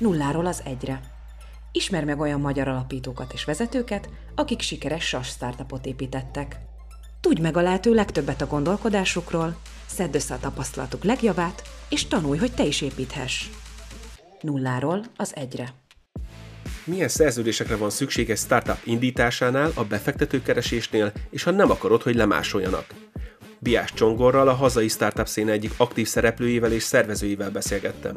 nulláról az egyre. Ismer meg olyan magyar alapítókat és vezetőket, akik sikeres SAS startupot építettek. Tudj meg a lehető legtöbbet a gondolkodásukról, szedd össze a tapasztalatuk legjavát, és tanulj, hogy te is építhess. Nulláról az egyre. Milyen szerződésekre van szükség egy startup indításánál, a befektetőkeresésnél, és ha nem akarod, hogy lemásoljanak? Biás Csongorral, a hazai startup széne egyik aktív szereplőjével és szervezőjével beszélgettem.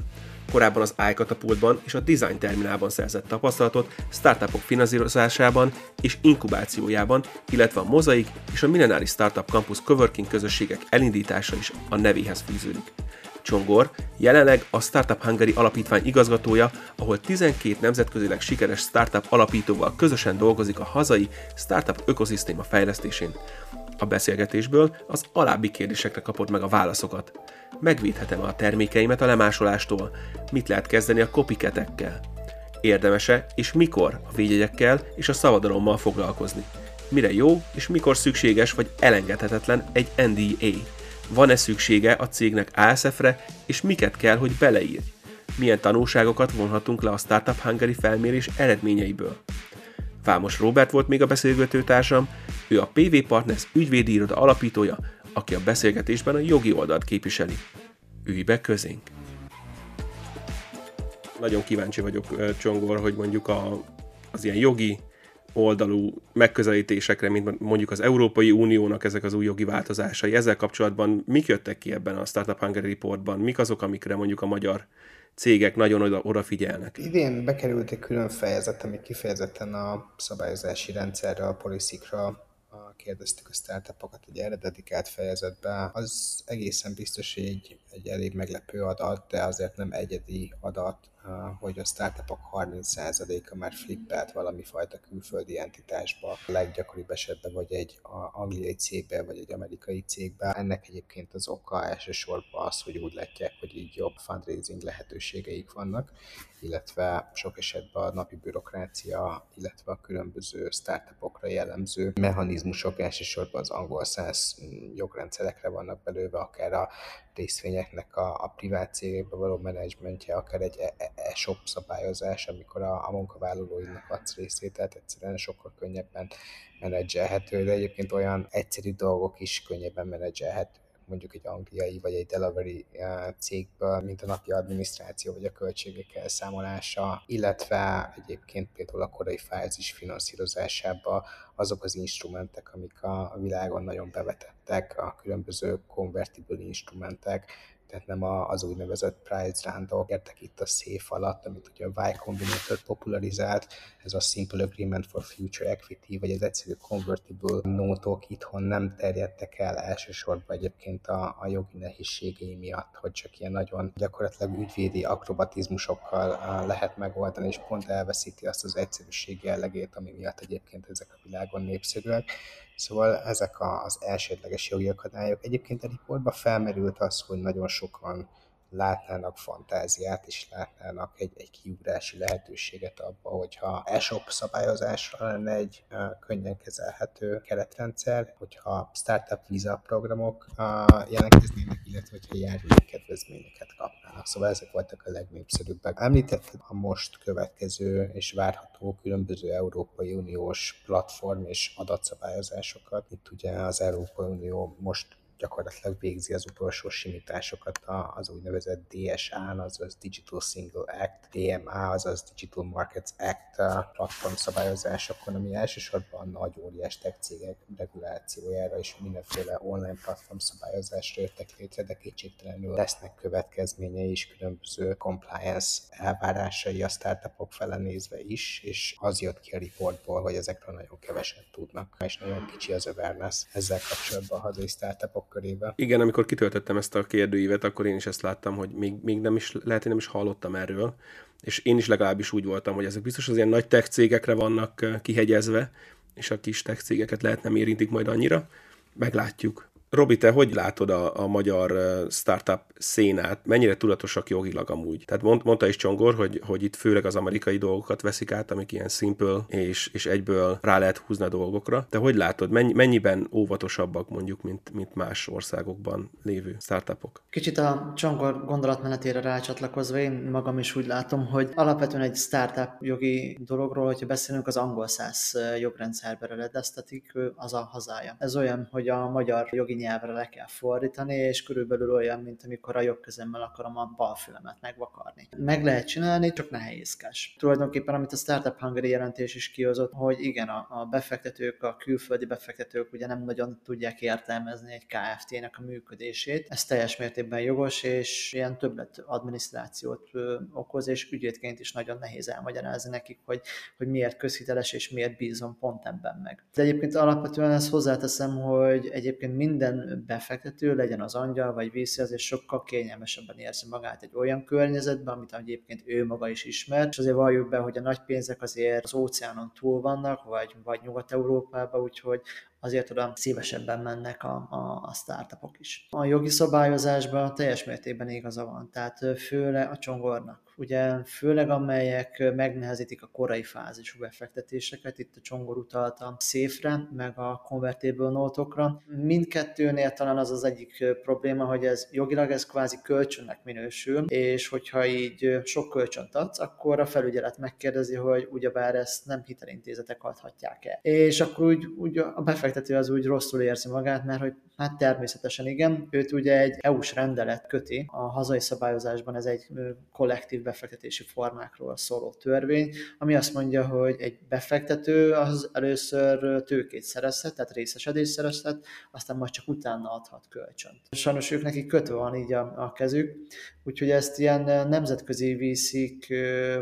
Korábban az iCatapultban és a Design Terminálban szerzett tapasztalatot startupok finanszírozásában és inkubációjában, illetve a Mozaik és a Millenáris Startup Campus Coworking közösségek elindítása is a nevéhez fűződik. Csongor jelenleg a Startup Hungary alapítvány igazgatója, ahol 12 nemzetközileg sikeres startup alapítóval közösen dolgozik a hazai startup ökoszisztéma fejlesztésén. A beszélgetésből az alábbi kérdésekre kapod meg a válaszokat. Megvédhetem a termékeimet a lemásolástól? Mit lehet kezdeni a kopiketekkel? Érdemese és mikor a védjegyekkel és a szabadalommal foglalkozni? Mire jó és mikor szükséges vagy elengedhetetlen egy NDA? Van-e szüksége a cégnek ASF-re, és miket kell, hogy beleírj? Milyen tanulságokat vonhatunk le a Startup Hungary felmérés eredményeiből? Vámos Robert volt még a beszélgetőtársam, ő a PV Partners ügyvédi iroda alapítója, aki a beszélgetésben a jogi oldalt képviseli. Ülj be közénk! Nagyon kíváncsi vagyok, Csongor, hogy mondjuk a, az ilyen jogi oldalú megközelítésekre, mint mondjuk az Európai Uniónak ezek az új jogi változásai. Ezzel kapcsolatban mik jöttek ki ebben a Startup Hungary Reportban? Mik azok, amikre mondjuk a magyar cégek nagyon oda, odafigyelnek? Idén bekerült egy külön fejezet, ami kifejezetten a szabályozási rendszerre, a policikra kérdeztük a startupokat egy erre dedikált fejezetbe, az egészen biztos, hogy egy, egy elég meglepő adat, de azért nem egyedi adat, hogy a startupok 30%-a már flippelt valami fajta külföldi entitásba, a leggyakoribb esetben vagy egy angliai cégbe, vagy egy amerikai cégbe. Ennek egyébként az oka elsősorban az, hogy úgy látják, hogy így jobb fundraising lehetőségeik vannak, illetve sok esetben a napi bürokrácia, illetve a különböző startupokra jellemző mechanizmusok elsősorban az angol száz jogrendszerekre vannak belőve, akár a részvényeknek a, a privát cégekbe való menedzsmentje, akár egy e, e, e-shop szabályozás, amikor a, a munkavállalóinak adsz részvételt, egyszerűen sokkal könnyebben menedzselhető, de egyébként olyan egyszerű dolgok is könnyebben menedzselhető mondjuk egy angliai vagy egy delivery eh, cégből, mint a napi adminisztráció vagy a költségek elszámolása, illetve egyébként például a korai fázis finanszírozásába azok az instrumentek, amik a világon nagyon bevetettek, a különböző convertible instrumentek, tehát nem az úgynevezett price roundok értek itt a széf alatt, amit ugye a Y Combinator popularizált, ez a Simple Agreement for Future Equity, vagy az egyszerű convertible nótok itthon nem terjedtek el elsősorban egyébként a, a jogi nehézségei miatt, hogy csak ilyen nagyon gyakorlatilag ügyvédi akrobatizmusokkal lehet megoldani, és pont elveszíti azt az egyszerűség jellegét, ami miatt egyébként ezek a világon népszerűek. Szóval ezek az elsődleges jogi akadályok. Egyébként a riportban felmerült az, hogy nagyon sokan látnának fantáziát, és látnának egy, egy kiugrási lehetőséget abba, hogyha e-shop szabályozásra lenne egy uh, könnyen kezelhető keretrendszer, hogyha startup visa programok uh, jelentkeznének, illetve hogyha járulék kedvezményeket kapnának. Szóval ezek voltak a legnépszerűbbek. Említetted a most következő és várható különböző Európai Uniós platform és adatszabályozásokat. Itt ugye az Európai Unió most gyakorlatilag végzi az utolsó simításokat az úgynevezett DSA, azaz Digital Single Act, DMA, azaz Digital Markets Act platform szabályozásokon, ami elsősorban nagy óriás tech cégek regulációjára és mindenféle online platform szabályozásra jöttek létre, de kétségtelenül lesznek következményei is különböző compliance elvárásai a startupok fele nézve is, és az jött ki a reportból, hogy ezekről nagyon keveset tudnak, és nagyon kicsi az awareness ezzel kapcsolatban a hazai startupok körébe. Igen, amikor kitöltöttem ezt a kérdőívet, akkor én is ezt láttam, hogy még, még nem is, lehet, hogy nem is hallottam erről, és én is legalábbis úgy voltam, hogy ezek biztos az ilyen nagy tech cégekre vannak kihegyezve, és a kis tech cégeket lehet nem érintik majd annyira. Meglátjuk. Robi, te hogy látod a, a magyar startup szénát? Mennyire tudatosak jogilag amúgy? Tehát mond, mondta is Csongor, hogy, hogy itt főleg az amerikai dolgokat veszik át, amik ilyen simple, és, és egyből rá lehet húzni a dolgokra. Te hogy látod? Mennyi, mennyiben óvatosabbak mondjuk, mint, mint más országokban lévő startupok? Kicsit a Csongor gondolatmenetére rácsatlakozva én magam is úgy látom, hogy alapvetően egy startup jogi dologról, hogyha beszélünk, az angol száz jogrendszerbe eredeztetik, az a hazája. Ez olyan, hogy a magyar jogi nyelvre le kell fordítani, és körülbelül olyan, mint amikor a jogkezemmel akarom a balfülemet megvakarni. Meg lehet csinálni, csak nehézkes. Tulajdonképpen, amit a Startup Hungary jelentés is kihozott, hogy igen, a, befektetők, a külföldi befektetők ugye nem nagyon tudják értelmezni egy KFT-nek a működését. Ez teljes mértékben jogos, és ilyen többlet adminisztrációt okoz, és ügyétként is nagyon nehéz elmagyarázni nekik, hogy, hogy miért közhiteles és miért bízom pont ebben meg. De egyébként alapvetően ezt hozzáteszem, hogy egyébként minden minden befektető, legyen az angyal vagy viszi, azért sokkal kényelmesebben érzi magát egy olyan környezetben, amit egyébként ő maga is ismer, és azért valljuk be, hogy a nagy pénzek azért az óceánon túl vannak, vagy, vagy Nyugat-Európában, úgyhogy azért oda szívesebben mennek a, a, a startupok is. A jogi szabályozásban teljes mértékben igaza van, tehát főleg a csongornak ugye főleg amelyek megnehezítik a korai fázisú befektetéseket, itt a Csongor utalta a széfre, meg a convertible notokra. Mindkettőnél talán az az egyik probléma, hogy ez jogilag ez kvázi kölcsönnek minősül, és hogyha így sok kölcsönt adsz, akkor a felügyelet megkérdezi, hogy ugyebár ezt nem hitelintézetek adhatják el. És akkor úgy, úgy a befektető az úgy rosszul érzi magát, mert hogy hát természetesen igen, őt ugye egy EU-s rendelet köti, a hazai szabályozásban ez egy kollektív befektetési formákról szóló törvény, ami azt mondja, hogy egy befektető az először tőkét szerezhet, tehát részesedést szerezhet, aztán majd csak utána adhat kölcsönt. Sajnos ők nekik kötve van így a, a kezük, úgyhogy ezt ilyen nemzetközi vízik,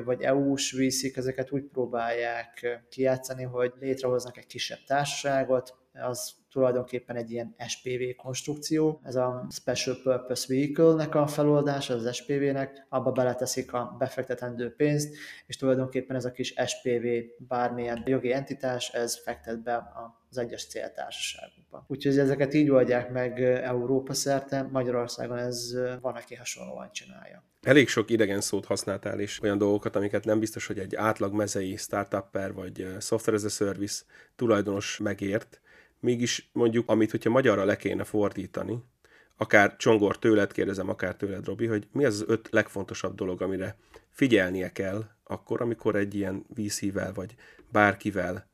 vagy EU-s vízik, ezeket úgy próbálják kijátszani, hogy létrehoznak egy kisebb társaságot, az tulajdonképpen egy ilyen SPV konstrukció, ez a Special Purpose Vehicle-nek a feloldása, az SPV-nek, abba beleteszik a befektetendő pénzt, és tulajdonképpen ez a kis SPV bármilyen jogi entitás, ez fektet be az egyes céltársaságokba. Úgyhogy ezeket így oldják meg Európa szerte, Magyarországon ez van, aki hasonlóan csinálja. Elég sok idegen szót használtál, és olyan dolgokat, amiket nem biztos, hogy egy átlag mezei startupper vagy software as a service tulajdonos megért, mégis mondjuk, amit hogyha magyarra le kéne fordítani, akár Csongor tőled kérdezem, akár tőled, Robi, hogy mi az az öt legfontosabb dolog, amire figyelnie kell akkor, amikor egy ilyen VC-vel vagy bárkivel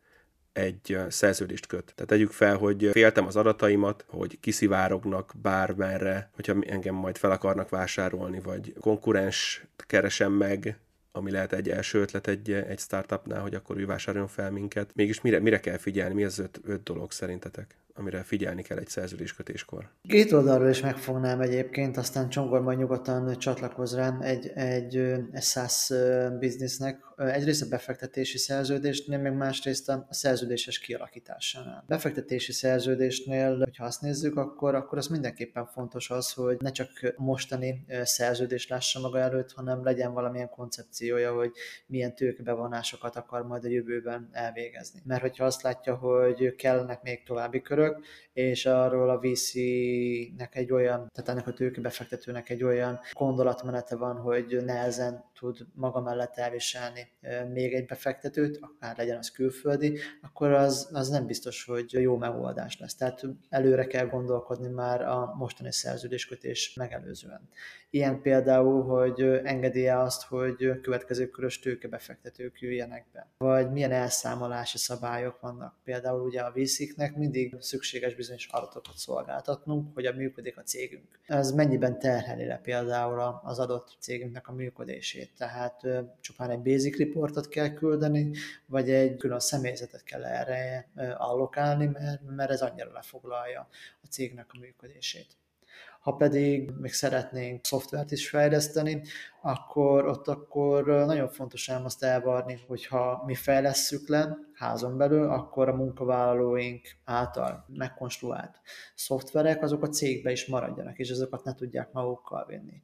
egy szerződést köt. Tehát tegyük fel, hogy féltem az adataimat, hogy kiszivárognak bármerre, hogyha engem majd fel akarnak vásárolni, vagy konkurens keresem meg, ami lehet egy első ötlet egy, egy startupnál, hogy akkor ő vásároljon fel minket. Mégis mire, mire kell figyelni? Mi az öt, öt dolog szerintetek? Amire figyelni kell egy szerződéskötéskor. Két oldalról is megfognám egyébként, aztán Csongor majd nyugodtan csatlakoz rám egy, egy, SaaS biznisznek. Egyrészt a befektetési szerződésnél, meg másrészt a szerződéses kialakításánál. Befektetési szerződésnél, hogyha azt nézzük, akkor, akkor az mindenképpen fontos az, hogy ne csak mostani szerződés lássa maga előtt, hanem legyen valamilyen koncepciója, hogy milyen tőkebevonásokat akar majd a jövőben elvégezni. Mert hogyha azt látja, hogy kellnek még további körök, körök, és arról a VC-nek egy olyan, tehát ennek a tőkebefektetőnek egy olyan gondolatmenete van, hogy nehezen tud maga mellett elviselni még egy befektetőt, akár legyen az külföldi, akkor az, az nem biztos, hogy jó megoldás lesz. Tehát előre kell gondolkodni már a mostani szerződéskötés megelőzően. Ilyen például, hogy engedélye azt, hogy következő körös tőkebefektetők üljenek be, vagy milyen elszámolási szabályok vannak. Például ugye a VC-knek mindig szükséges bizonyos adatokat szolgáltatnunk, hogy a működik a cégünk. Ez mennyiben terheli le például az adott cégünknek a működését. Tehát csupán egy basic reportot kell küldeni, vagy egy külön személyzetet kell erre allokálni, mert, mert ez annyira lefoglalja a cégnek a működését. Ha pedig még szeretnénk szoftvert is fejleszteni, akkor ott akkor nagyon fontos ám azt elvarni, hogyha mi fejlesszük le házon belül, akkor a munkavállalóink által megkonstruált szoftverek azok a cégbe is maradjanak, és azokat ne tudják magukkal vinni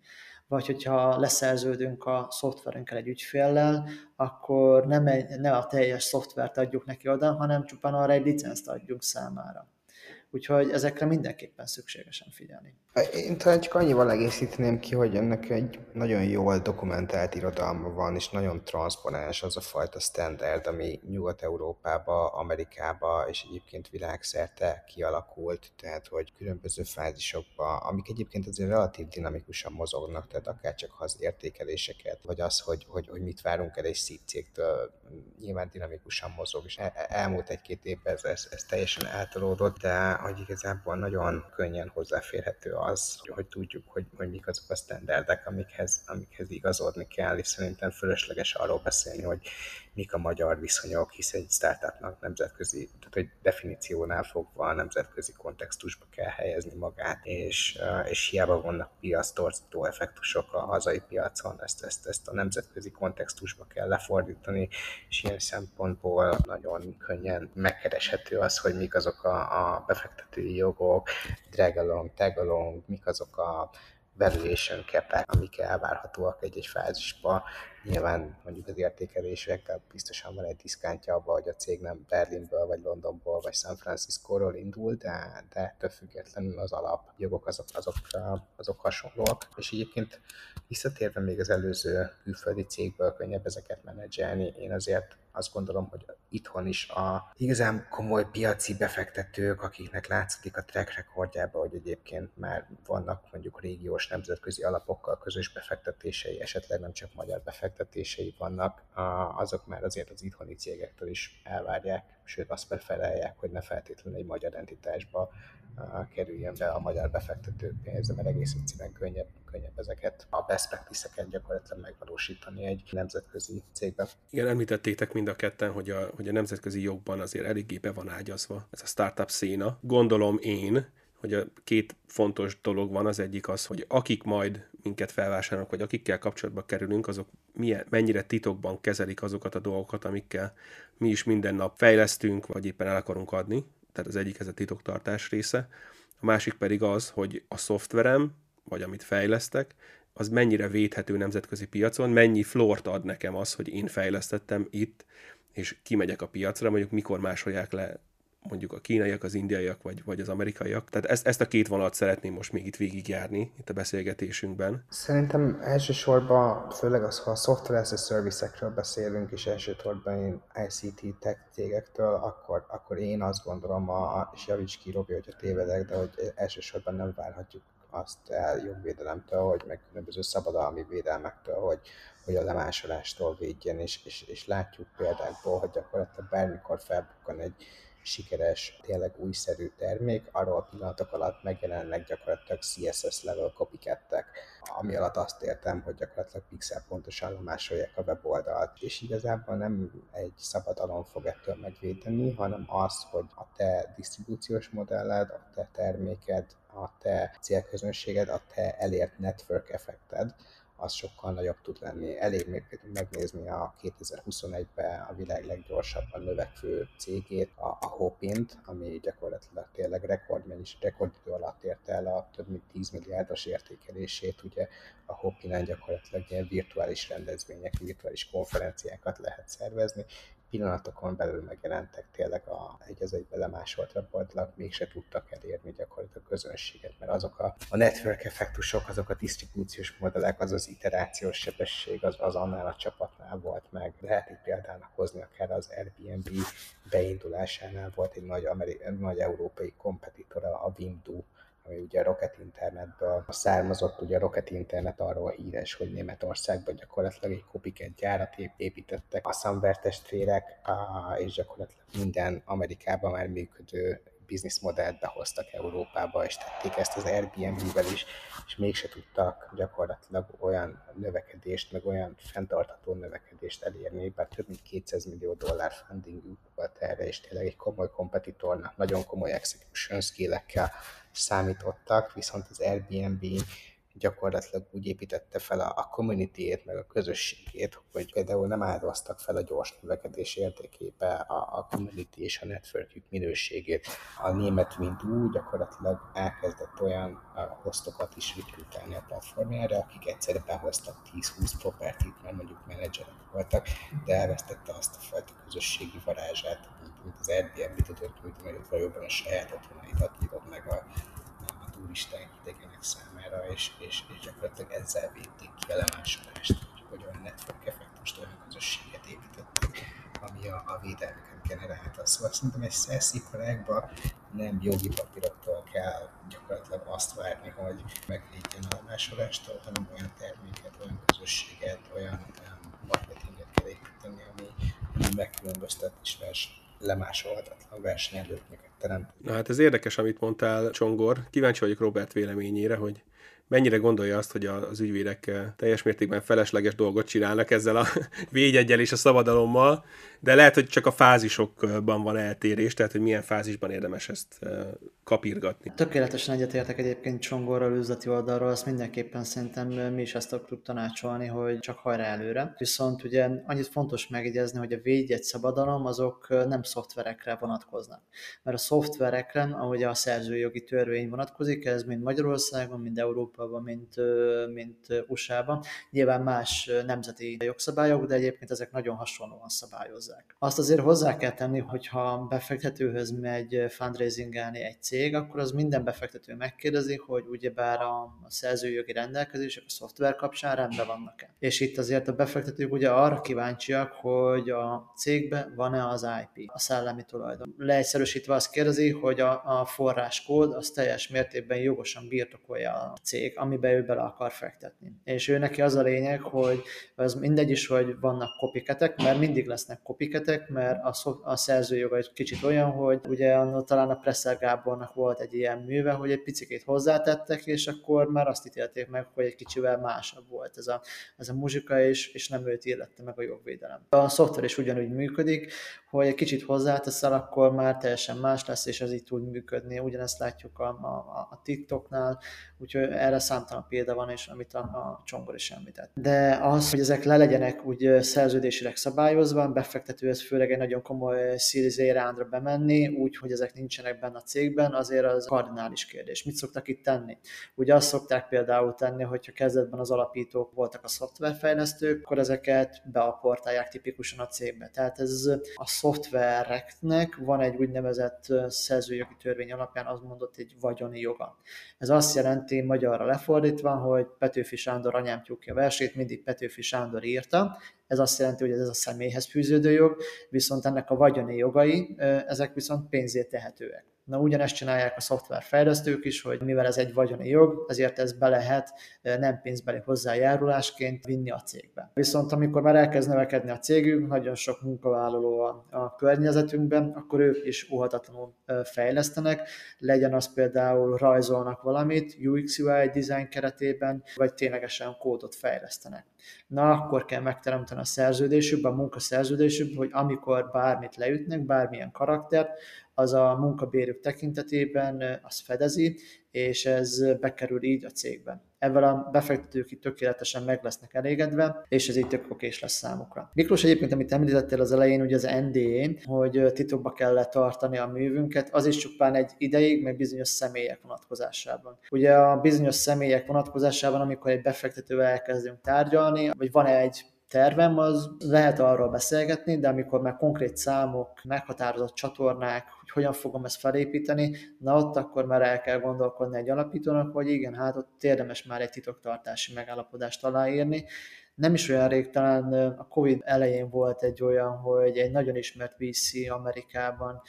vagy hogyha leszerződünk a szoftverünkkel egy ügyféllel, akkor nem, egy, a teljes szoftvert adjuk neki oda, hanem csupán arra egy licenzt adjunk számára Úgyhogy ezekre mindenképpen szükségesen figyelni. Én talán csak annyival egészíteném ki, hogy ennek egy nagyon jól dokumentált irodalma van, és nagyon transzponens az a fajta standard, ami Nyugat-Európába, Amerikába és egyébként világszerte kialakult, tehát hogy különböző fázisokba, amik egyébként azért relatív dinamikusan mozognak, tehát akár csak az értékeléseket, vagy az, hogy, hogy, hogy mit várunk el egy szítcégtől, nyilván dinamikusan mozog, és el, elmúlt egy-két évben ez, ez, ez teljesen eltolódott, de hogy igazából nagyon könnyen hozzáférhető az, hogy tudjuk, hogy, hogy mik azok a standardek, amikhez, amikhez igazodni kell, és szerintem fölösleges arról beszélni, hogy mik a magyar viszonyok, hiszen egy startupnak nemzetközi, tehát egy definíciónál fogva a nemzetközi kontextusba kell helyezni magát, és, és hiába vannak piasztorzító effektusok a hazai piacon, ezt, ezt, ezt a nemzetközi kontextusba kell lefordítani, és ilyen szempontból nagyon könnyen megkereshető az, hogy mik azok a, a befektetői jogok, drag along, tag along, mik azok a valuation cap amik elvárhatóak egy-egy fázisba. Nyilván mondjuk az értékelésekkel biztosan van egy diszkántja abban, hogy a cég nem Berlinből, vagy Londonból, vagy San Francisco-ról indul, de, de ettől függetlenül az alapjogok azok, azok, azok hasonlóak. És egyébként visszatérve még az előző külföldi cégből könnyebb ezeket menedzselni, én azért azt gondolom, hogy itthon is a igazán komoly piaci befektetők, akiknek látszik a track rekordjába, hogy egyébként már vannak mondjuk régiós nemzetközi alapokkal közös befektetései, esetleg nem csak magyar befektetései vannak, azok már azért az itthoni cégektől is elvárják, sőt azt befelelják, hogy ne feltétlenül egy magyar entitásba kerüljön be a magyar befektetők pénze, mert egész egyszerűen könnyebb, könnyebb ezeket a best practice-eket gyakorlatilag megvalósítani egy nemzetközi cégben. Igen, említettétek mind a ketten, hogy a, hogy a nemzetközi jogban azért eléggé be van ágyazva ez a startup széna. Gondolom én, hogy a két fontos dolog van, az egyik az, hogy akik majd minket felvásárolnak, vagy akikkel kapcsolatba kerülünk, azok milyen, mennyire titokban kezelik azokat a dolgokat, amikkel mi is minden nap fejlesztünk, vagy éppen el akarunk adni. Tehát az egyik ez a titoktartás része, a másik pedig az, hogy a szoftverem, vagy amit fejlesztek, az mennyire védhető nemzetközi piacon, mennyi flort ad nekem az, hogy én fejlesztettem itt, és kimegyek a piacra, mondjuk mikor másolják le mondjuk a kínaiak, az indiaiak, vagy, vagy az amerikaiak. Tehát ezt, ezt a két vonalat szeretném most még itt végigjárni, itt a beszélgetésünkben. Szerintem elsősorban, főleg az, ha a software as a service-ekről beszélünk, és elsősorban ICT tech cégektől, akkor, akkor én azt gondolom, a, és javíts ki, Robi, hogyha tévedek, de hogy elsősorban nem várhatjuk azt el jogvédelemtől, hogy meg különböző szabadalmi védelmektől, hogy, hogy a lemásolástól védjen, és, és, és látjuk példákból, hogy gyakorlatilag bármikor felbukkan egy, sikeres, tényleg újszerű termék, arról a pillanatok alatt megjelennek gyakorlatilag CSS level copycattek, ami alatt azt értem, hogy gyakorlatilag pixel pontosan lemásolják a weboldalt, és igazából nem egy szabadalom fog ettől megvédeni, hanem az, hogy a te disztribúciós modelled, a te terméked, a te célközönséged, a te elért network effekted, az sokkal nagyobb tud lenni. Elég még megnézni a 2021-ben a világ leggyorsabban növekvő cégét, a, a Hopint, ami gyakorlatilag tényleg rekordmennyis, rekordidő alatt érte el a több mint 10 milliárdos értékelését. Ugye a Hopinen gyakorlatilag ilyen virtuális rendezvények, virtuális konferenciákat lehet szervezni, pillanatokon belül megjelentek tényleg a egy az egybe lemásolt weboldalak, mégse tudtak elérni gyakorlatilag a közönséget, mert azok a, a network effektusok, azok a disztribúciós modellek, az az iterációs sebesség, az, az annál a csapatnál volt meg. Lehet egy példának hozni akár az Airbnb beindulásánál volt egy nagy, ameri- nagy európai kompetitora, a Windu, ami ugye a Rocket Internetből származott, ugye a Rocket Internet arról híres, hogy Németországban gyakorlatilag egy copycat gyárat építettek. A Sunware testvérek, és gyakorlatilag minden Amerikában már működő bizniszmodellt behoztak Európába, és tették ezt az Airbnb-vel is, és mégse tudtak gyakorlatilag olyan növekedést, meg olyan fenntartható növekedést elérni, bár több mint 200 millió dollár funding volt erre, és tényleg egy komoly kompetitornak, nagyon komoly execution skill számítottak, viszont az Airbnb gyakorlatilag úgy építette fel a, a community meg a közösségét, hogy például nem áldoztak fel a gyors növekedés érdekébe a, a community és a networkjük minőségét. A német úgy gyakorlatilag elkezdett olyan hoztokat is rekrutálni a platformjára, akik egyszerre behoztak 10-20 propertit, mert mondjuk menedzserek voltak, de elvesztette azt a fajta közösségi varázsát, mint az Airbnb nyújtani, hogy valóban a saját otthonaidat nyitott meg a, a turisták idegenek számára, és, és, és gyakorlatilag ezzel védték ki a lemásolást, hogy, olyan network effektust, olyan közösséget építettek, ami a, a védelmeket generálta. Szóval szerintem egy szelsziparágban nem jogi papíroktól kell gyakorlatilag azt várni, hogy megvédjen a lemásolástól, hanem olyan terméket, olyan közösséget, olyan, olyan marketinget kell építeni, ami, ami megkülönböztet és vers, lemásolhatatlan versenyelőnyöket teremt. Na hát ez érdekes, amit mondtál, Csongor. Kíváncsi vagyok Robert véleményére, hogy mennyire gondolja azt, hogy az ügyvédek teljes mértékben felesleges dolgot csinálnak ezzel a védjegyel és a szabadalommal, de lehet, hogy csak a fázisokban van eltérés, tehát hogy milyen fázisban érdemes ezt kapirgatni. Tökéletesen egyetértek egyébként Csongorral üzleti oldalról, azt mindenképpen szerintem mi is ezt tudjuk tanácsolni, hogy csak hajrá előre. Viszont ugye annyit fontos megjegyezni, hogy a védjegy szabadalom azok nem szoftverekre vonatkoznak. Mert a szoftverekre, ahogy a szerzőjogi törvény vonatkozik, ez mind Magyarországon, mind Európában, mind, mind USA-ban. Nyilván más nemzeti jogszabályok, de egyébként ezek nagyon hasonlóan szabályozzák. Azt azért hozzá kell tenni, hogyha befektetőhöz megy fundraisingelni egy cég, akkor az minden befektető megkérdezi, hogy ugyebár a, a szerzőjogi rendelkezések a szoftver kapcsán rendben vannak-e. És itt azért a befektetők ugye arra kíváncsiak, hogy a cégben van-e az IP, a szellemi tulajdon. Leegyszerűsítve azt kérdezi, hogy a, a forráskód az teljes mértékben jogosan birtokolja a cég, amiben ő bele akar fektetni. És ő neki az a lényeg, hogy az mindegy is, hogy vannak kopiketek, mert mindig lesznek kopiketek, piketek, mert a, szok, a szerzőjoga egy kicsit olyan, hogy ugye talán a Presser Gábornak volt egy ilyen műve, hogy egy picit hozzátettek, és akkor már azt ítélték meg, hogy egy kicsivel másabb volt ez a, ez a muzsika, és, és nem őt illette meg a jogvédelem. A szoftver is ugyanúgy működik, hogy egy kicsit hozzáteszel, akkor már teljesen más lesz, és ez így tud működni. Ugyanezt látjuk a, a, a TikToknál, úgyhogy erre számtalan példa van, és amit a, a Csongor is említett. De az, hogy ezek le legyenek úgy szerződésileg szabályozva, befektető ez főleg egy nagyon komoly Series A bemenni, úgy, hogy ezek nincsenek benne a cégben, azért az kardinális kérdés. Mit szoktak itt tenni? Ugye azt szokták például tenni, hogyha kezdetben az alapítók voltak a szoftverfejlesztők, akkor ezeket beaportálják tipikusan a cégbe. Tehát ez a szoftvereknek van egy úgynevezett szerzőjogi törvény alapján az mondott egy vagyoni joga. Ez azt jelenti magyarra lefordítva, hogy Petőfi Sándor anyám tyúkja versét mindig Petőfi Sándor írta, ez azt jelenti, hogy ez a személyhez fűződő jog, viszont ennek a vagyoni jogai, ezek viszont pénzét tehetőek. Na ugyanezt csinálják a szoftverfejlesztők is, hogy mivel ez egy vagyoni jog, ezért ez be lehet nem pénzbeli hozzájárulásként vinni a cégbe. Viszont amikor már elkezd növekedni a cégünk, nagyon sok munkavállaló a, a környezetünkben, akkor ők is óhatatlanul fejlesztenek, legyen az például rajzolnak valamit UX UI design keretében, vagy ténylegesen kódot fejlesztenek. Na, akkor kell megteremteni a szerződésükben, a munkaszerződésükben, hogy amikor bármit leütnek, bármilyen karaktert, az a munkabérük tekintetében az fedezi, és ez bekerül így a cégben. Ezzel a befektetők itt tökéletesen meg lesznek elégedve, és ez így tök okés lesz számukra. Miklós egyébként, amit említettél az elején, ugye az NDA, hogy titokba kell tartani a művünket, az is csupán egy ideig, meg bizonyos személyek vonatkozásában. Ugye a bizonyos személyek vonatkozásában, amikor egy befektetővel elkezdünk tárgyalni, vagy van egy tervem, az lehet arról beszélgetni, de amikor már konkrét számok, meghatározott csatornák, hogy hogyan fogom ezt felépíteni, na ott akkor már el kell gondolkodni egy alapítónak, hogy igen, hát ott érdemes már egy titoktartási megállapodást aláírni, nem is olyan rég, talán a Covid elején volt egy olyan, hogy egy nagyon ismert VC Amerikában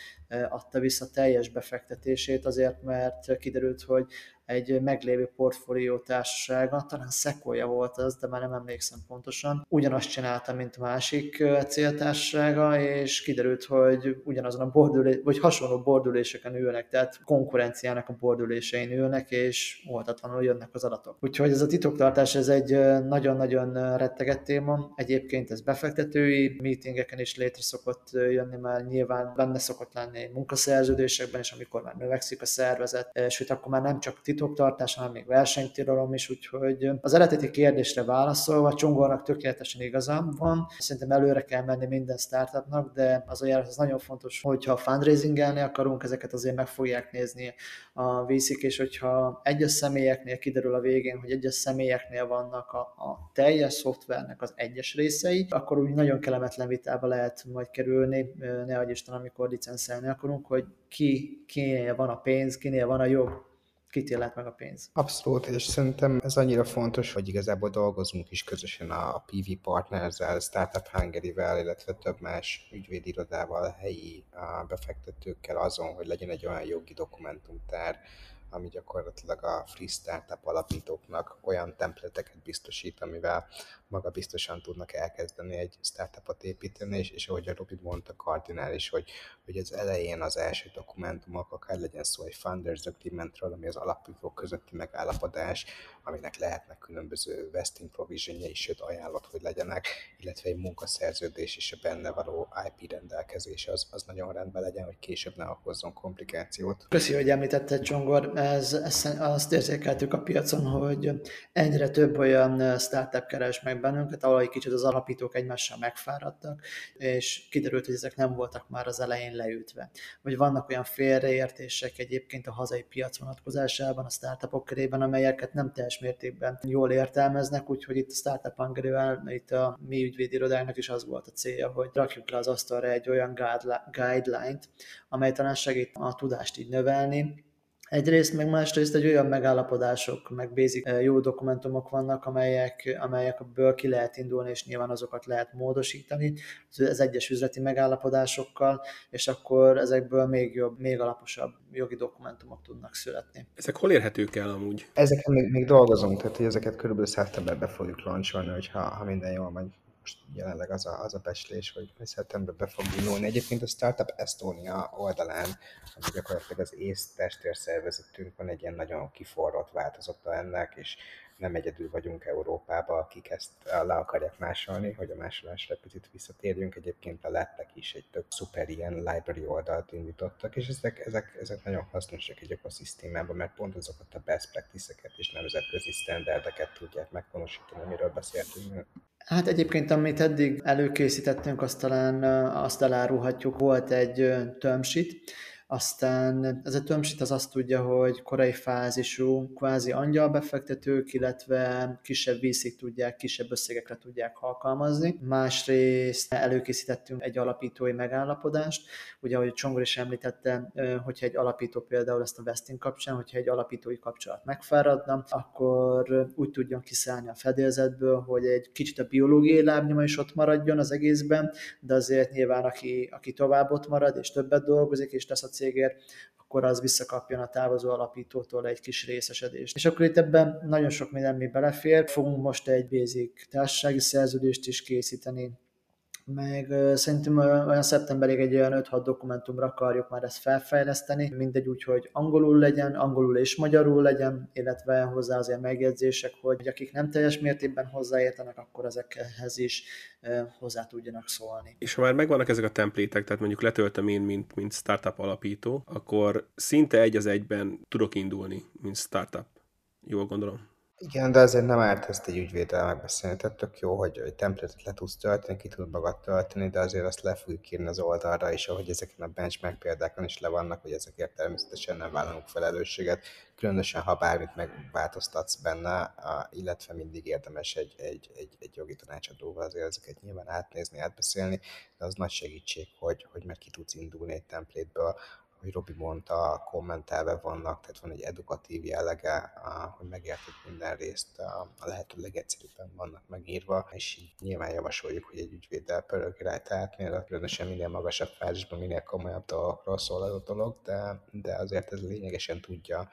adta vissza teljes befektetését azért, mert kiderült, hogy egy meglévő portfólió társasága, talán Sequoia volt az, de már nem emlékszem pontosan, ugyanazt csinálta, mint a másik céltársasága, és kiderült, hogy ugyanazon a bordülés, vagy hasonló bordüléseken ülnek, tehát konkurenciának a bordülésein ülnek, és oltatlanul jönnek az adatok. Úgyhogy ez a titoktartás, ez egy nagyon-nagyon retteget téma. Egyébként ez befektetői meetingeken is létre szokott jönni, mert nyilván benne szokott lenni munkaszerződésekben, és amikor már növekszik a szervezet, sőt akkor már nem csak titok titoktartás, hanem még versenytilalom is, úgyhogy az eredeti kérdésre válaszolva Csongornak tökéletesen igaza van. Szerintem előre kell menni minden startupnak, de az olyan az nagyon fontos, hogyha fundraisingelni akarunk, ezeket azért meg fogják nézni a vízik, és hogyha egyes személyeknél kiderül a végén, hogy egyes személyeknél vannak a, a teljes szoftvernek az egyes részei, akkor úgy nagyon kellemetlen vitába lehet majd kerülni, ne Isten, amikor licenszelni akarunk, hogy ki, kinél van a pénz, kinél van a jog, kit illet meg a pénz. Abszolút, és szerintem ez annyira fontos, hogy igazából dolgozunk is közösen a PV Partners-zel, Startup Hungary-vel, illetve több más ügyvédirodával, helyi befektetőkkel azon, hogy legyen egy olyan jogi dokumentumtár, ami gyakorlatilag a free startup alapítóknak olyan templeteket biztosít, amivel maga biztosan tudnak elkezdeni egy startupot építeni, és, és ahogy a Robi mondta, kardinális, hogy, hogy az elején az első dokumentumok, akár legyen szó egy Founders Agreementről, ami az alapítók közötti megállapodás, aminek lehetnek különböző vesting provisionjai, sőt ajánlott, hogy legyenek, illetve egy munkaszerződés és a benne való IP rendelkezés, az, az nagyon rendben legyen, hogy később ne okozzon komplikációt. Köszi, hogy említetted, Csongor. Ez, ez, azt érzékeltük a piacon, hogy egyre több olyan startup keres meg bennünket, ahol egy kicsit az alapítók egymással megfáradtak, és kiderült, hogy ezek nem voltak már az elején leütve. Vagy vannak olyan félreértések egyébként a hazai piac vonatkozásában, a startupok körében, amelyeket nem teljes mértékben jól értelmeznek, úgyhogy itt a Startup hungary itt a mi ügyvédirodának is az volt a célja, hogy rakjuk le az asztalra egy olyan guideline-t, amely talán segít a tudást így növelni, Egyrészt, meg másrészt egy olyan megállapodások, meg basic eh, jó dokumentumok vannak, amelyek, amelyekből ki lehet indulni, és nyilván azokat lehet módosítani az egyes üzleti megállapodásokkal, és akkor ezekből még jobb, még alaposabb jogi dokumentumok tudnak születni. Ezek hol érhetők el amúgy? Ezeken még, még dolgozunk, tehát hogy ezeket körülbelül szeptemberben fogjuk lancsolni, hogyha ha minden jól megy most jelenleg az a, az a becslés, hogy szeptemberben fog indulni. Egyébként a Startup Estonia oldalán, ami gyakorlatilag az ész testvérszervezetünk van egy ilyen nagyon kiforrott változata ennek, és nem egyedül vagyunk Európában, akik ezt le akarják másolni, hogy a másolásra picit visszatérjünk. Egyébként a lettek is egy tök szuper ilyen library oldalt indítottak, és ezek, ezek, ezek nagyon hasznosak egy ökoszisztémában, mert pont azokat a best practice-eket és nemzetközi standardeket tudják meghonosítani, amiről beszéltünk. Hát egyébként, amit eddig előkészítettünk, azt talán azt elárulhatjuk, volt egy tömsit, aztán ez a tömsit az azt tudja, hogy korai fázisú kvázi angyalbefektetők, illetve kisebb vízig tudják, kisebb összegekre tudják alkalmazni. Másrészt előkészítettünk egy alapítói megállapodást, ugye ahogy Csongor is említette, hogyha egy alapító például ezt a vesting kapcsán, hogyha egy alapítói kapcsolat megfáradna, akkor úgy tudjon kiszállni a fedélzetből, hogy egy kicsit a biológiai lábnyoma is ott maradjon az egészben, de azért nyilván aki, aki tovább ott marad és többet dolgozik és tesz a cégért, akkor az visszakapjon a távozó alapítótól egy kis részesedést. És akkor itt ebben nagyon sok minden mi belefér. Fogunk most egy basic társasági szerződést is készíteni, meg szerintem olyan szeptemberig egy olyan 5-6 dokumentumra akarjuk már ezt felfejleszteni, mindegy úgy, hogy angolul legyen, angolul és magyarul legyen, illetve hozzá azért megjegyzések, hogy akik nem teljes mértékben hozzáértenek, akkor ezekhez is hozzá tudjanak szólni. És ha már megvannak ezek a templétek, tehát mondjuk letöltöm én, mint, mint startup alapító, akkor szinte egy az egyben tudok indulni, mint startup. Jól gondolom? Igen, de azért nem árt ezt egy ügyvéddel megbeszélni. Tehát tök jó, hogy egy templatet le tudsz tölteni, ki tud magad tölteni, de azért azt le fogjuk írni az oldalra, és ahogy ezeken a benchmark példákon is le vannak, hogy ezekért természetesen nem vállalunk felelősséget, különösen ha bármit megváltoztatsz benne, illetve mindig érdemes egy, egy, egy, egy jogi tanácsadóval azért ezeket nyilván átnézni, átbeszélni, de az nagy segítség, hogy, hogy meg ki tudsz indulni egy templétből, hogy Robi mondta, kommentelve vannak, tehát van egy edukatív jellege, hogy megértük minden részt, a lehető legegyszerűbben vannak megírva, és nyilván javasoljuk, hogy egy ügyvéddel pörögrájt átnél, különösen minél magasabb fázisban, minél komolyabb dolgokról szól a dolog, de, de azért ez lényegesen tudja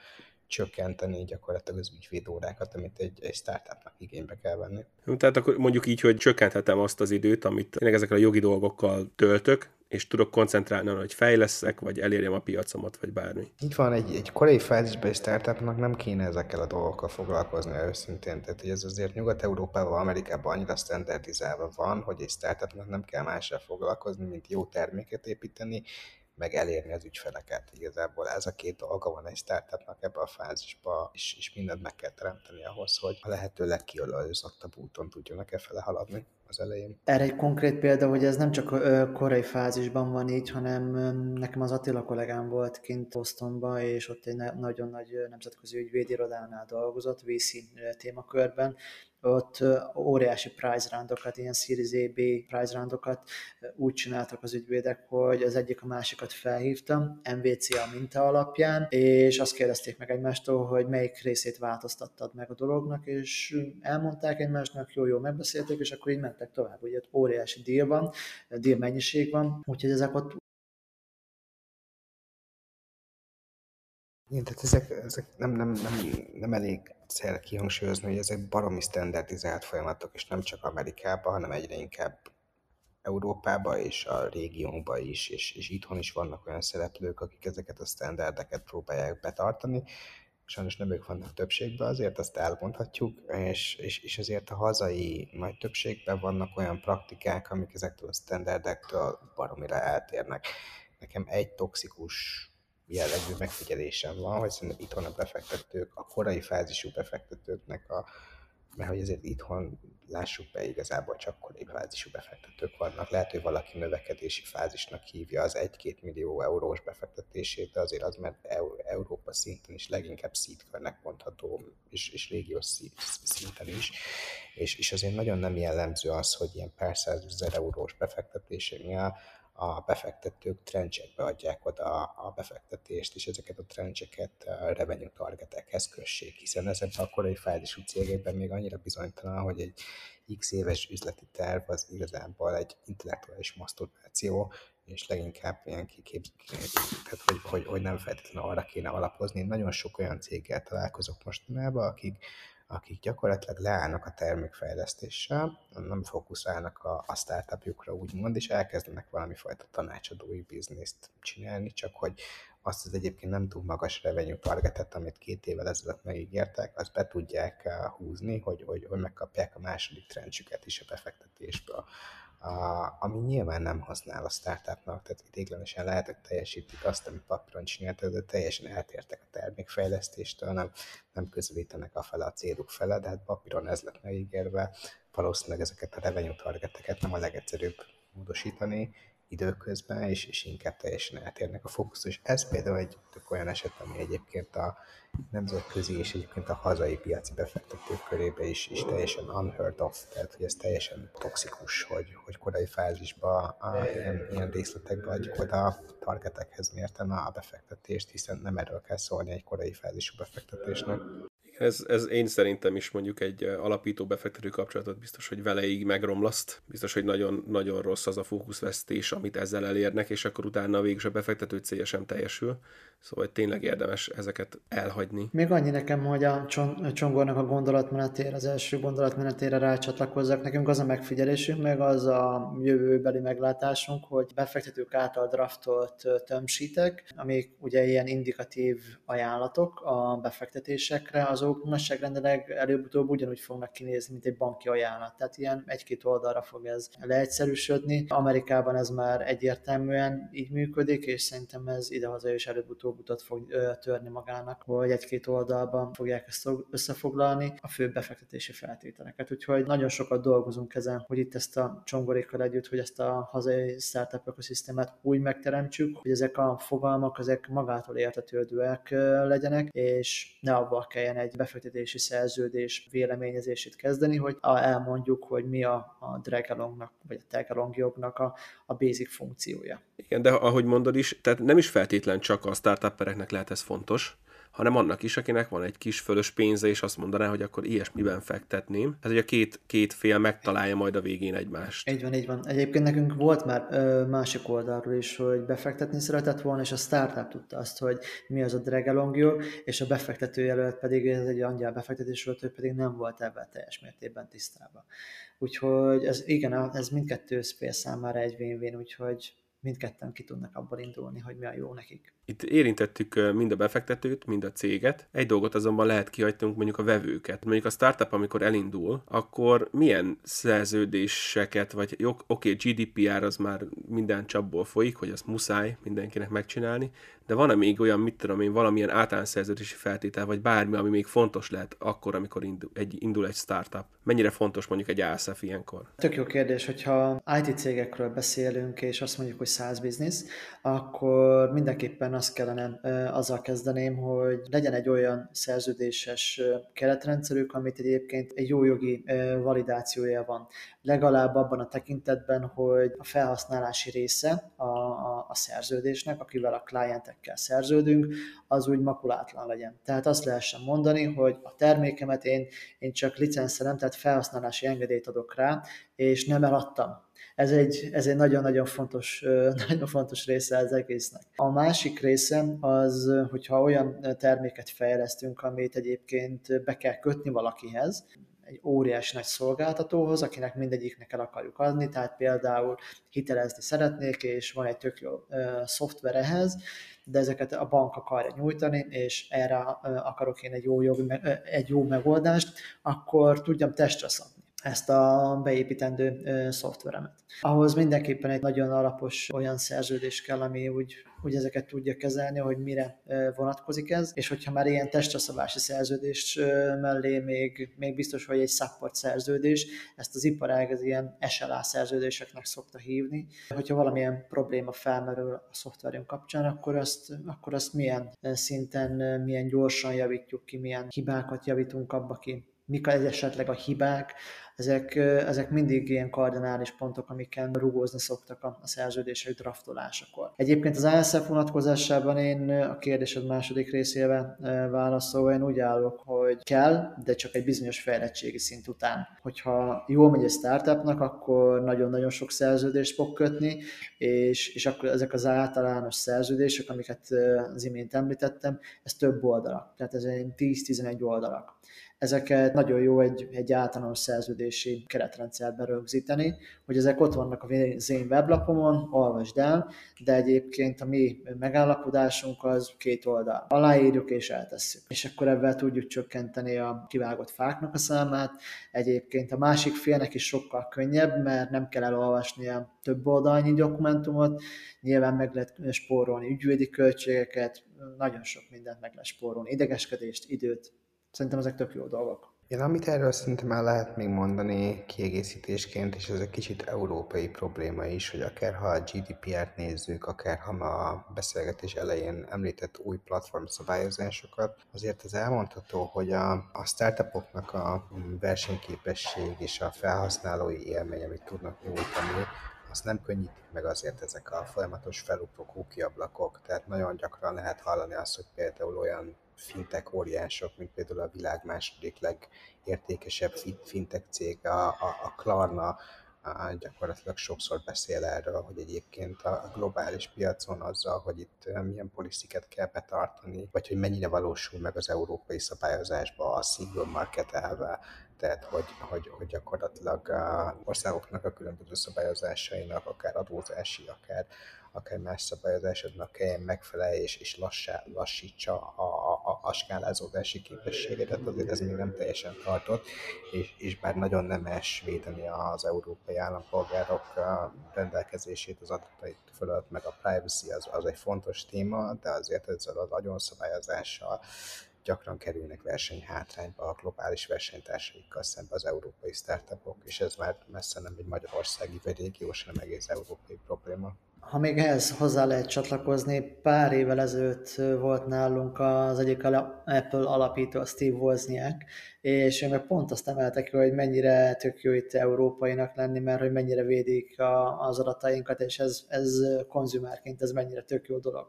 csökkenteni gyakorlatilag az ügyvédórákat, amit egy, egy startupnak igénybe kell venni. Tehát akkor mondjuk így, hogy csökkenthetem azt az időt, amit én ezekkel a jogi dolgokkal töltök, és tudok koncentrálni arra, hogy fejleszek, vagy elérjem a piacomat, vagy bármi. Itt van, egy, egy korai fázisban egy startupnak nem kéne ezekkel a dolgokkal foglalkozni őszintén. Tehát, hogy ez azért Nyugat-Európában, Amerikában annyira standardizálva van, hogy egy startupnak nem kell mással foglalkozni, mint jó terméket építeni, meg elérni az ügyfeleket. Igazából ez a két dolga van egy startupnak ebbe a fázisba, és, és mindent meg kell teremteni ahhoz, hogy a lehető legkiolajozottabb úton tudjanak e fele haladni az elején. Erre egy konkrét példa, hogy ez nem csak korai fázisban van így, hanem nekem az Attila kollégám volt kint Bostonban, és ott egy nagyon nagy nemzetközi ügyvédirodánál dolgozott, VC témakörben, ott óriási prize roundokat, ilyen Series A, B prize roundokat úgy csináltak az ügyvédek, hogy az egyik a másikat felhívtam, MVC a minta alapján, és azt kérdezték meg egymástól, hogy melyik részét változtattad meg a dolognak, és elmondták egymásnak, jó, jó, megbeszélték, és akkor így mentek tovább. Ugye ott óriási deal van, deal mennyiség van, úgyhogy ezek ott Igen, tehát ezek, ezek nem, nem, nem, nem elég cél kihangsúlyozni, hogy ezek baromi standardizált folyamatok, és nem csak Amerikában, hanem egyre inkább Európába és a régiónkba is, és, és itthon is vannak olyan szereplők, akik ezeket a standardeket próbálják betartani. Sajnos nem ők vannak többségben, azért azt elmondhatjuk, és, és, és azért a hazai nagy többségben vannak olyan praktikák, amik ezektől a standardektől baromira eltérnek. Nekem egy toxikus jellegű megfigyelésem van, hogy szerintem itthon a befektetők, a korai fázisú befektetőknek a mert hogy azért itthon lássuk be, igazából csak korai fázisú befektetők vannak. Lehet, hogy valaki növekedési fázisnak hívja az 1-2 millió eurós befektetését, de azért az, mert Európa szinten is leginkább szítkörnek mondható, és, és régiós szinten is. És, és azért nagyon nem jellemző az, hogy ilyen pár százezer eurós befektetésénél a befektetők trencsekbe adják oda a befektetést, és ezeket a trencseket a revenue targetekhez kössék, hiszen ezekben a korai fázisú cégekben még annyira bizonytalan, hogy egy x éves üzleti terv az igazából egy intellektuális maszturbáció, és leginkább ilyen kikép, tehát hogy, hogy, hogy nem feltétlenül arra kéne alapozni. Nagyon sok olyan céggel találkozok mostanában, akik akik gyakorlatilag leállnak a termékfejlesztéssel, nem fókuszálnak a, a startupjukra úgymond, és elkezdenek valami fajta tanácsadói bizniszt csinálni, csak hogy azt az egyébként nem túl magas revenue targetet, amit két évvel ezelőtt megígértek, azt be tudják eh, húzni, hogy, hogy, hogy megkapják a második trendsüket is a befektetésből a, ami nyilván nem használ a startupnak, tehát idéglenesen lehet, hogy teljesítik azt, amit papíron csináltak, de teljesen eltértek a termékfejlesztéstől, nem, nem közelítenek a fele a céluk fele, de hát papíron ez lett megígérve, valószínűleg ezeket a revenue targeteket nem a legegyszerűbb módosítani, időközben, és, és inkább teljesen eltérnek a fókusz, és ez például egy tök olyan eset, ami egyébként a nemzetközi és egyébként a hazai piaci befektetők körébe is, is teljesen unheard of, tehát hogy ez teljesen toxikus, hogy, hogy korai fázisban a, ilyen, ilyen részletekbe adjuk oda a targetekhez mérten a befektetést, hiszen nem erről kell szólni egy korai fázisú befektetésnek. Ez, ez én szerintem is mondjuk egy alapító befektető kapcsolatot biztos, hogy veleig megromlaszt. Biztos, hogy nagyon, nagyon rossz az a fókuszvesztés, amit ezzel elérnek, és akkor utána végül a befektető célja sem teljesül. Szóval tényleg érdemes ezeket elhagyni. Még annyi nekem, hogy a Csongornak a gondolatmenetére, az első gondolatmenetére rácsatlakozzak. Nekünk az a megfigyelésünk, meg az a jövőbeli meglátásunk, hogy befektetők által draftolt tömsítek, amik ugye ilyen indikatív ajánlatok a befektetésekre, azok nagyságrendileg előbb-utóbb ugyanúgy fognak kinézni, mint egy banki ajánlat. Tehát ilyen egy-két oldalra fog ez leegyszerűsödni. Amerikában ez már egyértelműen így működik, és szerintem ez idehaza is előbb-utóbb utat fog törni magának, hogy egy-két oldalban fogják ezt összefoglalni a fő befektetési feltételeket. Úgyhogy nagyon sokat dolgozunk ezen, hogy itt ezt a csongorékkal együtt, hogy ezt a hazai startup ökoszisztémát úgy megteremtsük, hogy ezek a fogalmak, ezek magától értetődőek legyenek, és ne abban kelljen egy befektetési szerződés véleményezését kezdeni, hogy elmondjuk, hogy mi a, a dragalongnak, vagy a tagalong jognak a, a basic funkciója. Igen, de ahogy mondod is, tehát nem is feltétlen csak a startuppereknek lehet ez fontos, hanem annak is, akinek van egy kis fölös pénze, és azt mondaná, hogy akkor ilyesmiben fektetném. Hát, hogy a két, két fél megtalálja majd a végén egymást. Így van, így van. Egyébként nekünk volt már ö, másik oldalról is, hogy befektetni szeretett volna, és a startup tudta azt, hogy mi az a drag jog, és a befektető jelölt pedig, ez egy angyal befektetés volt, ő pedig nem volt ebben teljes mértékben tisztában. Úgyhogy ez, igen, ez mindkettő fél számára egy win-win, úgyhogy mindketten ki tudnak abból indulni, hogy mi a jó nekik. Itt érintettük mind a befektetőt, mind a céget. Egy dolgot azonban lehet kihagytunk, mondjuk a vevőket. Mondjuk a startup, amikor elindul, akkor milyen szerződéseket, vagy oké, okay, GDPR az már minden csapból folyik, hogy azt muszáj mindenkinek megcsinálni, de van-e még olyan, mit tudom én, valamilyen általános szerződési feltétel, vagy bármi, ami még fontos lehet akkor, amikor indul egy, indul egy startup? Mennyire fontos mondjuk egy ASF ilyenkor? Tök jó kérdés, hogyha IT cégekről beszélünk, és azt mondjuk, hogy SaaS business, akkor mindenképpen azt kellene, azzal kezdeném, hogy legyen egy olyan szerződéses keretrendszerük, amit egyébként egy jó jogi validációja van. Legalább abban a tekintetben, hogy a felhasználási része a, a, a szerződésnek, akivel a klientekkel szerződünk, az úgy makulátlan legyen. Tehát azt lehessen mondani, hogy a termékemet én, én csak licenszelem, tehát felhasználási engedélyt adok rá, és nem eladtam ez egy, ez egy nagyon-nagyon fontos, nagyon fontos része az egésznek. A másik része az, hogyha olyan terméket fejlesztünk, amit egyébként be kell kötni valakihez, egy óriási nagy szolgáltatóhoz, akinek mindegyiknek el akarjuk adni, tehát például hitelezni szeretnék, és van egy tök jó uh, szoftver ehhez, de ezeket a bank akarja nyújtani, és erre uh, akarok én egy jó, jogi, uh, egy jó megoldást, akkor tudjam testre szabni ezt a beépítendő szoftveremet. Ahhoz mindenképpen egy nagyon alapos olyan szerződés kell, ami úgy, úgy ezeket tudja kezelni, hogy mire vonatkozik ez, és hogyha már ilyen testaszabási szerződés mellé még, még biztos, hogy egy support szerződés, ezt az iparág az ilyen SLA szerződéseknek szokta hívni, hogyha valamilyen probléma felmerül a szoftverünk kapcsán, akkor azt, akkor azt milyen szinten, milyen gyorsan javítjuk ki, milyen hibákat javítunk abba ki, mik esetleg a hibák, ezek, ezek mindig ilyen kardinális pontok, amiken rugózni szoktak a, a szerződések draftolásakor. Egyébként az ASF vonatkozásában én a kérdésed második részébe válaszolva én úgy állok, hogy kell, de csak egy bizonyos fejlettségi szint után. Hogyha jól megy egy startupnak, akkor nagyon-nagyon sok szerződést fog kötni, és, és akkor ezek az általános szerződések, amiket az imént említettem, ez több oldalak, tehát ez egy 10-11 oldalak ezeket nagyon jó egy, egy általános szerződési keretrendszerben rögzíteni, hogy ezek ott vannak az én weblapomon, olvasd el, de egyébként a mi megállapodásunk az két oldal. Aláírjuk és eltesszük. És akkor ebben tudjuk csökkenteni a kivágott fáknak a számát. Egyébként a másik félnek is sokkal könnyebb, mert nem kell elolvasnia több oldalnyi dokumentumot, nyilván meg lehet spórolni ügyvédi költségeket, nagyon sok mindent meg lehet spórolni, idegeskedést, időt, Szerintem ezek tök jó dolgok. Én amit erről szerintem el lehet még mondani kiegészítésként, és ez egy kicsit európai probléma is, hogy akár ha a GDPR-t nézzük, akár ha a beszélgetés elején említett új platform szabályozásokat, azért ez elmondható, hogy a, a startupoknak a versenyképesség és a felhasználói élmény, amit tudnak nyújtani, azt nem könnyítik meg azért ezek a folyamatos felugró kukiablakok. Tehát nagyon gyakran lehet hallani azt, hogy például olyan fintek óriások, mint például a világ második legértékesebb fintek cég, a, a, a Klarna, a, gyakorlatilag sokszor beszél erről, hogy egyébként a globális piacon azzal, hogy itt milyen poliциket kell betartani, vagy hogy mennyire valósul meg az európai szabályozásba a single market elve, tehát hogy, hogy, hogy gyakorlatilag a országoknak a különböző szabályozásainak, akár adózási, akár akár más szabályozásodnak kelljen megfelelni és, és lassá, lassítsa a, a, a skálázódási képességedet, azért ez még nem teljesen tartott, és, és bár nagyon nemes védeni az európai állampolgárok rendelkezését az adatait fölött, meg a privacy az, az egy fontos téma, de azért ezzel az agyonszabályozással gyakran kerülnek versenyhátrányba a globális versenytársaikkal szembe az európai startupok, és ez már messze nem egy magyarországi vagy régiós, hanem egész európai probléma. Ha még ehhez hozzá lehet csatlakozni, pár évvel ezelőtt volt nálunk az egyik Apple alapító, Steve Wozniak, és ő meg pont azt emelte ki, hogy mennyire tök jó itt európainak lenni, mert hogy mennyire védik a, az adatainkat, és ez, ez konzumárként ez mennyire tök jó dolog.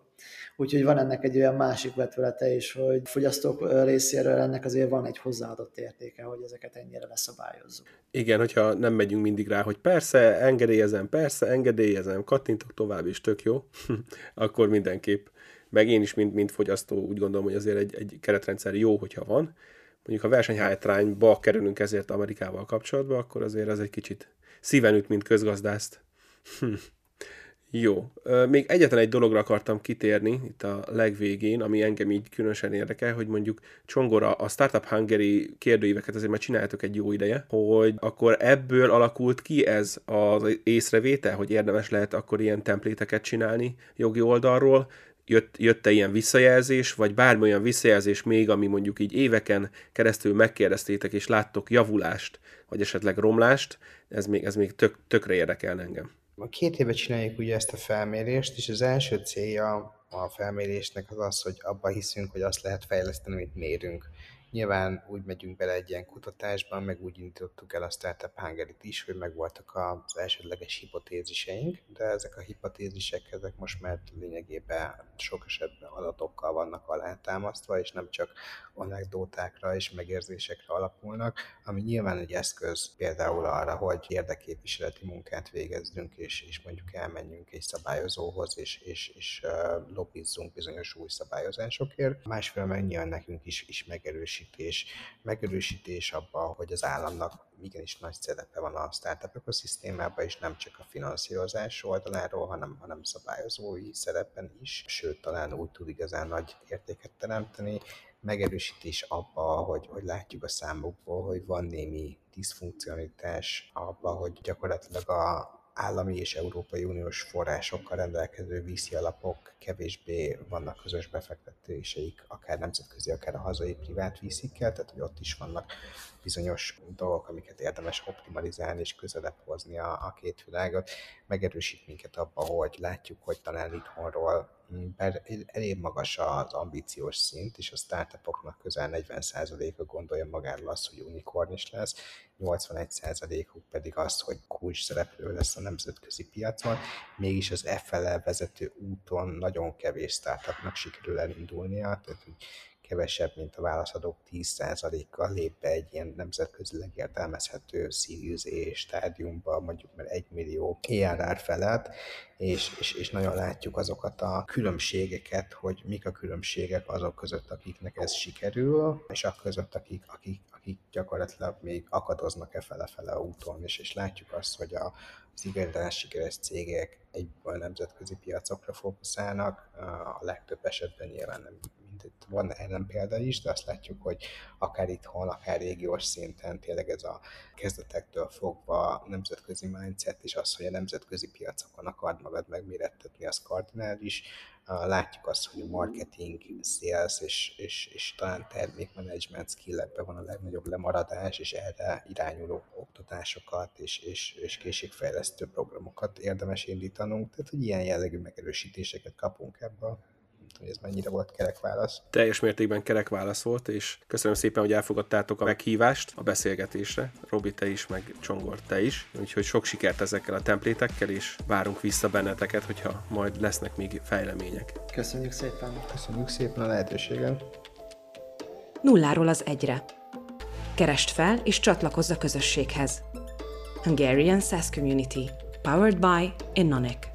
Úgyhogy van ennek egy olyan másik vetülete is, hogy fogyasztók részéről ennek azért van egy hozzáadott értéke, hogy ezeket ennyire leszabályozzuk. Igen, hogyha nem megyünk mindig rá, hogy persze, engedélyezem, persze, engedélyezem, kattintok tovább is, tök jó, akkor mindenképp. Meg én is, mint, mint fogyasztó úgy gondolom, hogy azért egy, egy keretrendszer jó, hogyha van, mondjuk a versenyhátrányba kerülünk ezért Amerikával kapcsolatban, akkor azért ez egy kicsit szíven üt, mint közgazdászt. Jó. Még egyetlen egy dologra akartam kitérni itt a legvégén, ami engem így különösen érdekel, hogy mondjuk Csongora a Startup Hungary kérdőíveket azért már csináltok egy jó ideje, hogy akkor ebből alakult ki ez az észrevétel, hogy érdemes lehet akkor ilyen templéteket csinálni jogi oldalról, jött, jött-e ilyen visszajelzés, vagy bármilyen visszajelzés még, ami mondjuk így éveken keresztül megkérdeztétek, és láttok javulást, vagy esetleg romlást, ez még, ez még tök, tökre érdekel engem. Két éve csináljuk ugye ezt a felmérést, és az első célja a felmérésnek az az, hogy abba hiszünk, hogy azt lehet fejleszteni, amit mérünk. Nyilván úgy megyünk bele egy ilyen kutatásban, meg úgy indítottuk el a Startup hungary is, hogy megvoltak az elsődleges hipotéziseink, de ezek a hipotézisek ezek most már lényegében sok esetben adatokkal vannak alátámasztva, és nem csak anekdótákra és megérzésekre alapulnak, ami nyilván egy eszköz például arra, hogy érdeképviseleti munkát végezzünk, és, és mondjuk elmenjünk egy szabályozóhoz, és, és, és uh, lobbizzunk bizonyos új szabályozásokért. Másfél meg nyilván nekünk is, is megerősítés, megerősítés abban, hogy az államnak igenis nagy szerepe van a startup ökoszisztémában, és nem csak a finanszírozás oldaláról, hanem, hanem szabályozói szerepen is, sőt, talán úgy tud igazán nagy értéket teremteni, megerősítés abba, hogy, hogy látjuk a számokból, hogy van némi diszfunkcionalitás abba, hogy gyakorlatilag a állami és Európai Uniós forrásokkal rendelkező vízi alapok kevésbé vannak közös befektetéseik, akár nemzetközi, akár a hazai privát vízikkel, tehát hogy ott is vannak bizonyos dolgok, amiket érdemes optimalizálni és közelebb hozni a, a két világot. Megerősít minket abba, hogy látjuk, hogy talán itthonról bár elég magas az ambíciós szint, és a startupoknak közel 40%-a gondolja magáról azt, hogy unicorn is lesz, 81%-uk pedig azt, hogy kulcs szereplő lesz a nemzetközi piacon, mégis az e vezető úton nagyon kevés startupnak sikerül elindulnia, tehát kevesebb, mint a válaszadók 10%-kal lép be egy ilyen nemzetközileg értelmezhető Series A stádiumba, mondjuk már 1 millió ERR felett, és, és, és nagyon látjuk azokat a különbségeket, hogy mik a különbségek azok között, akiknek ez sikerül, és azok között, akik, akik, akik gyakorlatilag még akadoznak e fele-fele úton, és, és látjuk azt, hogy a, az igazán sikeres cégek egyből nemzetközi piacokra fókuszálnak, a legtöbb esetben nyilván nem itt van ellenpélda is, de azt látjuk, hogy akár itthon, akár régiós szinten tényleg ez a kezdetektől fogva nemzetközi mindset, és az, hogy a nemzetközi piacokon akard magad megmérettetni, az kardinális. Látjuk azt, hogy a marketing, sales és, és, és talán termékmenedzsment skillekben van a legnagyobb lemaradás, és erre irányuló oktatásokat és, és, és készségfejlesztő programokat érdemes indítanunk. Tehát, hogy ilyen jellegű megerősítéseket kapunk ebből hogy ez mennyire volt kerek válasz. Teljes mértékben kerek válasz volt, és köszönöm szépen, hogy elfogadtátok a meghívást a beszélgetésre. Robi, te is, meg Csongor, te is. Úgyhogy sok sikert ezekkel a templétekkel, és várunk vissza benneteket, hogyha majd lesznek még fejlemények. Köszönjük szépen. Köszönjük szépen a lehetőséget. Nulláról az egyre. Kerest fel és csatlakozz a közösséghez. Hungarian SaaS Community. Powered by Innonic.